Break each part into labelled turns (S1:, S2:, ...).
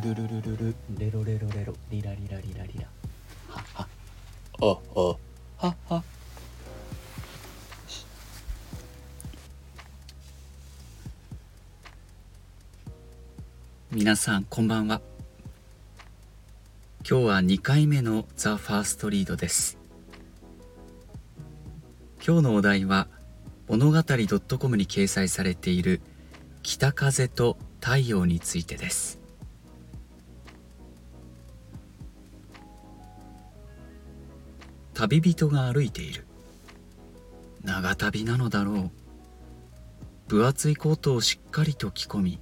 S1: ルルルルルルレロレロレロリラリラリラリラははああはは皆さんこんばんは今日は2回目のザ・ファーストリードです今日のお題は物語 .com に掲載されている北風と太陽についてです旅人が歩いている。長旅なのだろう。分厚いコートをしっかりと着込み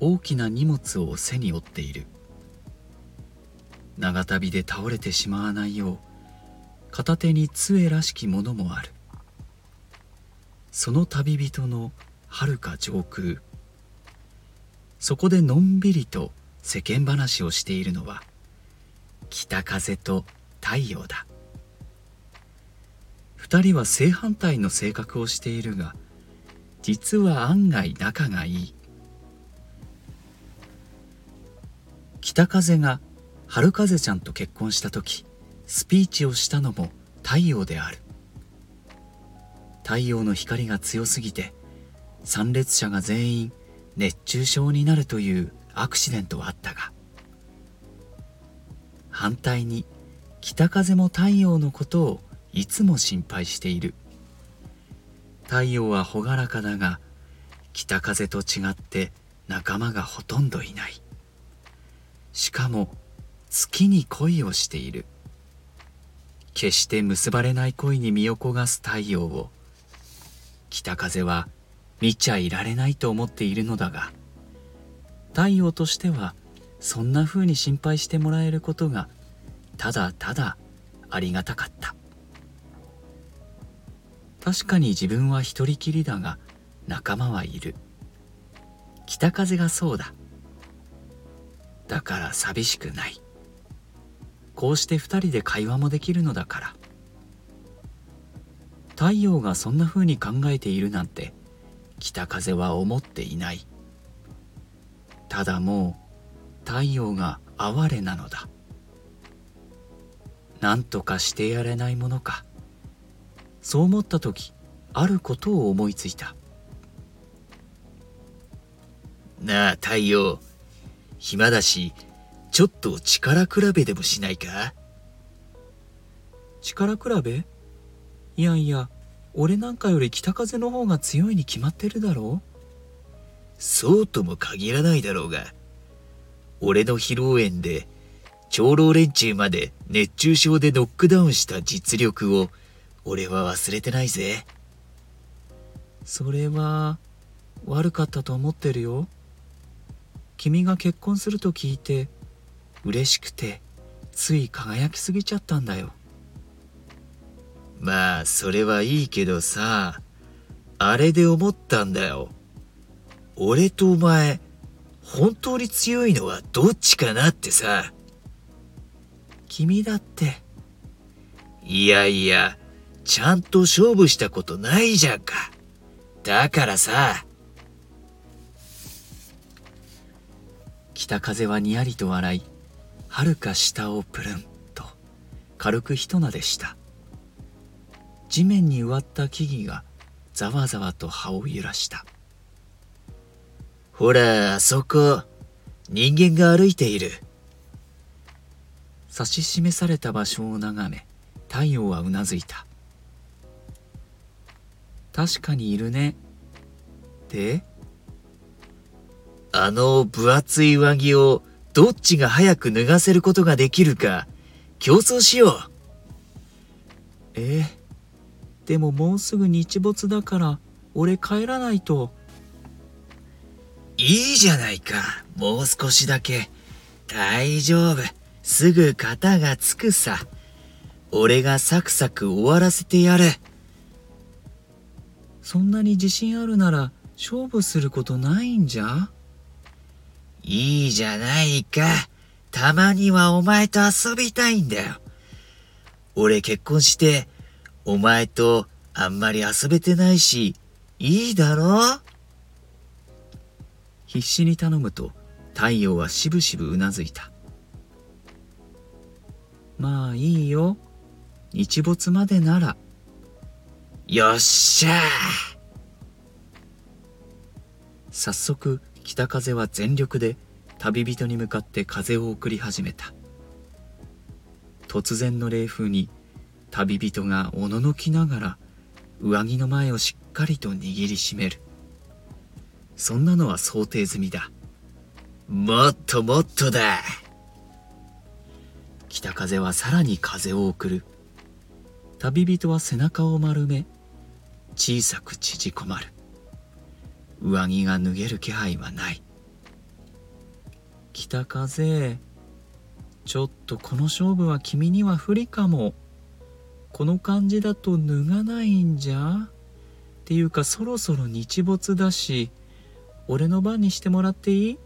S1: 大きな荷物を背に負っている。長旅で倒れてしまわないよう片手に杖らしきものもある。その旅人のはるか上空そこでのんびりと世間話をしているのは北風と太陽だ。二人は正反対の性格をしているが実は案外仲がいい。北風が春風ちゃんと結婚した時スピーチをしたのも太陽である。太陽の光が強すぎて参列者が全員熱中症になるというアクシデントはあったが反対に北風も太陽のことをいつも心配している。太陽は朗らかだが北風と違って仲間がほとんどいない。しかも月に恋をしている。決して結ばれない恋に身を焦がす太陽を北風は見ちゃいられないと思っているのだが太陽としてはそんな風に心配してもらえることがただただありがたかった。確かに自分は一人きりだが仲間はいる。北風がそうだ。だから寂しくない。こうして二人で会話もできるのだから。太陽がそんな風に考えているなんて北風は思っていない。ただもう太陽が哀れなのだ。何とかしてやれないものか。そう思った時あることを思いついた。
S2: なあ太陽。暇だしちょっと力比べでもしないか？
S1: 力比べ？いやいや俺なんかより北風の方が強いに決まってるだろう？
S2: そうとも限らないだろうが俺の披露宴で長老連中まで熱中症でノックダウンした実力を俺は忘れてないぜ。
S1: それは悪かったと思ってるよ。君が結婚すると聞いて嬉しくてつい輝きすぎちゃったんだよ。
S2: まあそれはいいけどさあれで思ったんだよ。俺とお前本当に強いのはどっちかなってさ。
S1: 君だって。
S2: いやいやちゃんと勝負したことないじゃんか。だからさ。
S1: 北風はにやりと笑いはるか下をプルンと軽くひとなでした。地面に植わった木々がざわざわと葉を揺らした。
S2: ほらあそこ人間が歩いている。
S1: 指し示された場所を眺め太陽はうなずいた。確かにいるね。で？
S2: あの分厚い上着をどっちが早く脱がせることができるか競争しよう。
S1: え？えでももうすぐ日没だから俺帰らないと。
S2: いいじゃないか。もう少しだけ。大丈夫。すぐ型がつくさ。俺がサクサク終わらせてやる
S1: そんなに自信あるなら勝負することないんじゃ？
S2: いいじゃないか。たまにはお前と遊びたいんだよ。俺結婚してお前とあんまり遊べてないし、いいだろ？
S1: 必死に頼むと太陽はしぶしぶうなずいた。まあいいよ。日没までなら
S2: よっしゃ
S1: 早速北風は全力で旅人に向かって風を送り始めた。突然の冷風に旅人がおののきながら上着の前をしっかりと握りしめる。そんなのは想定済みだ。
S2: もっともっとだ。
S1: 北風はさらに風を送る。旅人は背中を丸め小さく縮こまる。上着が脱げる気配はない。北風ちょっとこの勝負は君には不利かも。この感じだと脱がないんじゃ？っていうかそろそろ日没だし俺の番にしてもらっていい？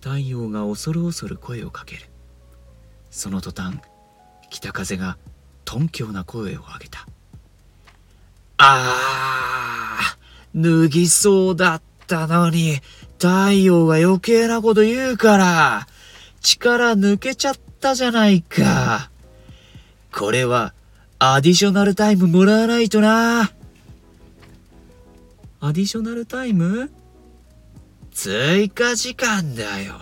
S1: 太陽が恐る恐る声をかける。その途端北風が頓強な声を上げた。
S2: あー脱ぎそうだったのに太陽が余計なこと言うから力抜けちゃったじゃないか。これはアディショナルタイムもらわないとな。
S1: アディショナルタイム？
S2: 追加時間だよ。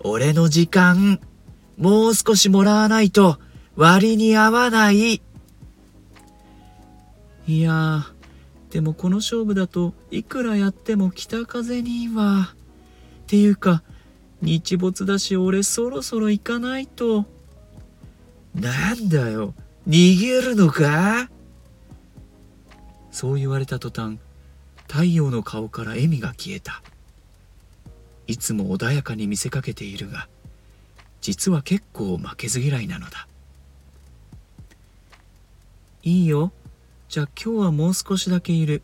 S2: 俺の時間もう少しもらわないと割に合わない。
S1: いやでもこの勝負だといくらやっても北風には。っていうか、日没だし俺そろそろ行かないと。
S2: なんだよ、逃げるのか？
S1: そう言われた途端、太陽の顔から笑みが消えた。いつも穏やかに見せかけているが、実は結構負けず嫌いなのだいいよじゃあ今日はもう少しだけいる。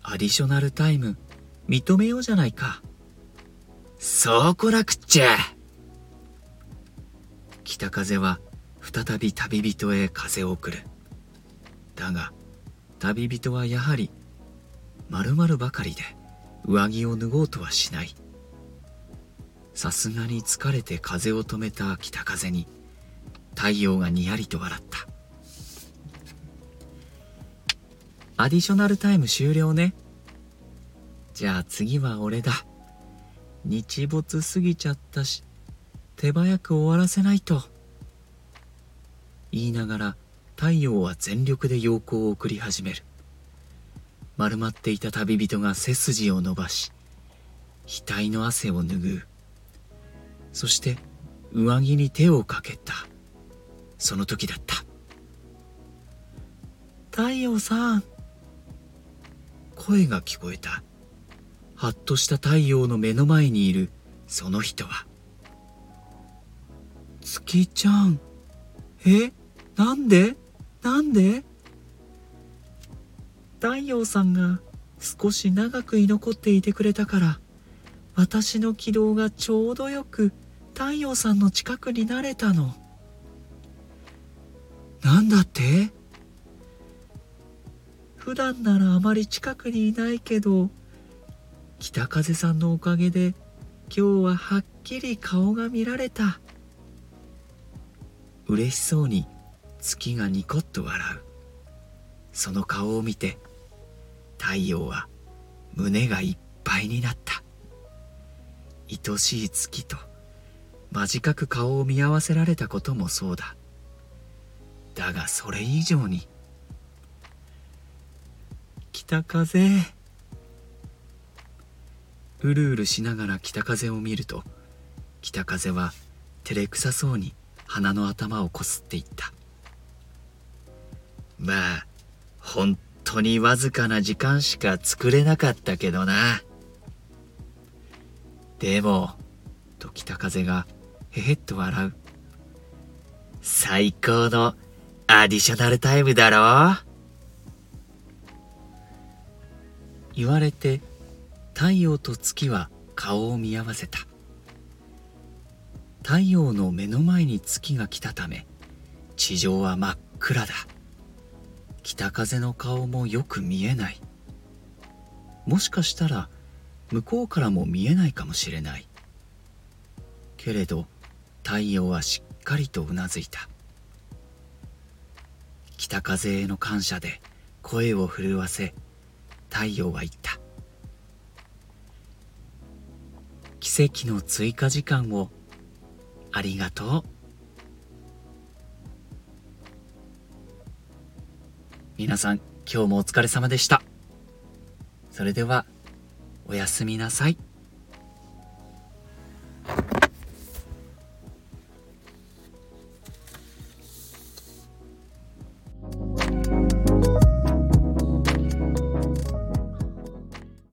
S1: アディショナルタイム。認めようじゃないか。
S2: そうこなくっちゃ。
S1: 北風は再び旅人へ風を送る。だが旅人はやはり丸々ばかりで上着を脱ごうとはしない。さすがに疲れて風を止めた北風に太陽がにやりと笑った。アディショナルタイム終了ね。じゃあ次は俺だ。日没過ぎちゃったし手早く終わらせないと。言いながら太陽は全力で陽光を送り始める。丸まっていた旅人が背筋を伸ばし額の汗を拭う。そして上着に手をかけた。その時だった。太陽さん。声が聞こえた。はっとした太陽の目の前にいるその人は。月ちゃん。え？なんで？なんで？太陽さんが少し長く居残っていてくれたから私の軌道がちょうどよく太陽さんの近くになれたの。なんだって？普段ならあまり近くにいないけど北風さんのおかげで今日ははっきり顔が見られた。嬉しそうに月がニコッと笑う。その顔を見て太陽は胸がいっぱいになった。愛しい月と間近く顔を見合わせられたこともそうだ。だがそれ以上に北風。うるうるしながら北風を見ると北風は照れくさそうに鼻の頭をこすっていった。
S2: まあ本当にわずかな時間しか作れなかったけどな。でも
S1: と北風がへへっと笑う。
S2: 最高のアディショナルタイムだろう。
S1: 言われて太陽と月は顔を見合わせた。太陽の目の前に月が来たため地上は真っ暗だ。北風の顔もよく見えない。もしかしたら向こうからも見えないかもしれない。けれど太陽はしっかりとうなずいた。北風への感謝で声を震わせ太陽は言った。奇跡の追加時間をありがとう。皆さん今日もお疲れ様でした。それではおやすみなさい。